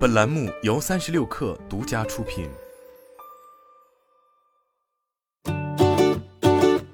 本栏目由三十六氪独家出品。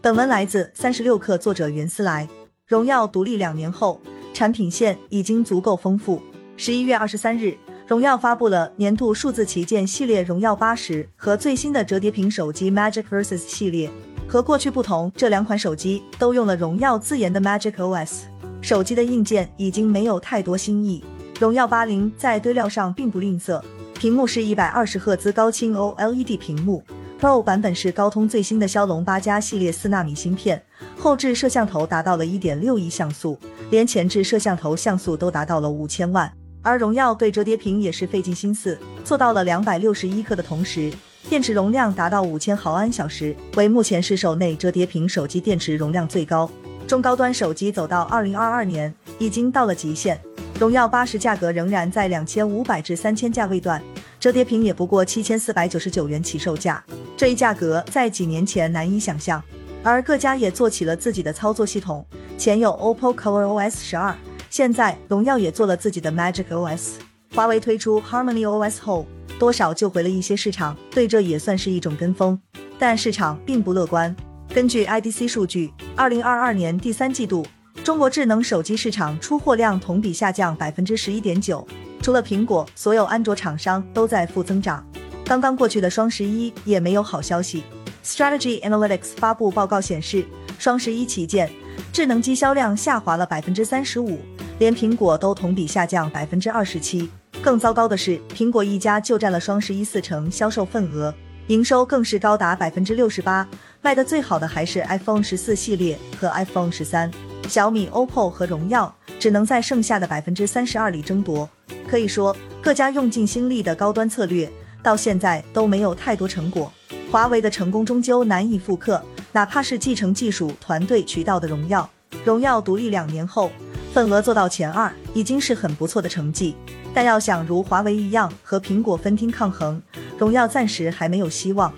本文来自三十六氪，作者袁思来。荣耀独立两年后，产品线已经足够丰富。十一月二十三日，荣耀发布了年度数字旗舰系列荣耀八十和最新的折叠屏手机 Magic Versus 系列。和过去不同，这两款手机都用了荣耀自研的 Magic OS。手机的硬件已经没有太多新意。荣耀八零在堆料上并不吝啬，屏幕是一百二十赫兹高清 OLED 屏幕，Pro 版本是高通最新的骁龙八加系列四纳米芯片，后置摄像头达到了一点六亿像素，连前置摄像头像素都达到了五千万。而荣耀对折叠屏也是费尽心思，做到了两百六十一克的同时，电池容量达到五千毫安小时，为目前市售内折叠屏手机电池容量最高。中高端手机走到二零二二年已经到了极限。荣耀八十价格仍然在两千五百至三千价位段，折叠屏也不过七千四百九十九元起售价，这一价格在几年前难以想象。而各家也做起了自己的操作系统，前有 OPPO ColorOS 十二，现在荣耀也做了自己的 Magic OS。华为推出 Harmony OS 后，多少救回了一些市场，对这也算是一种跟风，但市场并不乐观。根据 IDC 数据，二零二二年第三季度。中国智能手机市场出货量同比下降百分之十一点九，除了苹果，所有安卓厂商都在负增长。刚刚过去的双十一也没有好消息。Strategy Analytics 发布报告显示，双十一旗舰智能机销量下滑了百分之三十五，连苹果都同比下降百分之二十七。更糟糕的是，苹果一家就占了双十一四成销售份额，营收更是高达百分之六十八，卖的最好的还是 iPhone 十四系列和 iPhone 十三。小米、OPPO 和荣耀只能在剩下的百分之三十二里争夺。可以说，各家用尽心力的高端策略到现在都没有太多成果。华为的成功终究难以复刻，哪怕是继承技术、团队、渠道的荣耀。荣耀独立两年后，份额做到前二已经是很不错的成绩。但要想如华为一样和苹果分庭抗衡，荣耀暂时还没有希望。